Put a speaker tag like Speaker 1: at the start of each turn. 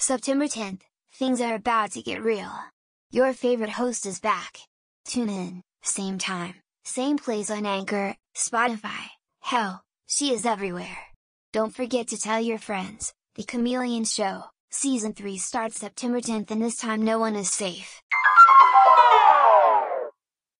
Speaker 1: September 10th, things are about to get real! Your favorite host is back! Tune in, same time, same place on Anchor, Spotify, hell, she is everywhere! Don't forget to tell your friends, The Chameleon Show, Season 3 starts September 10th and this time no one is safe!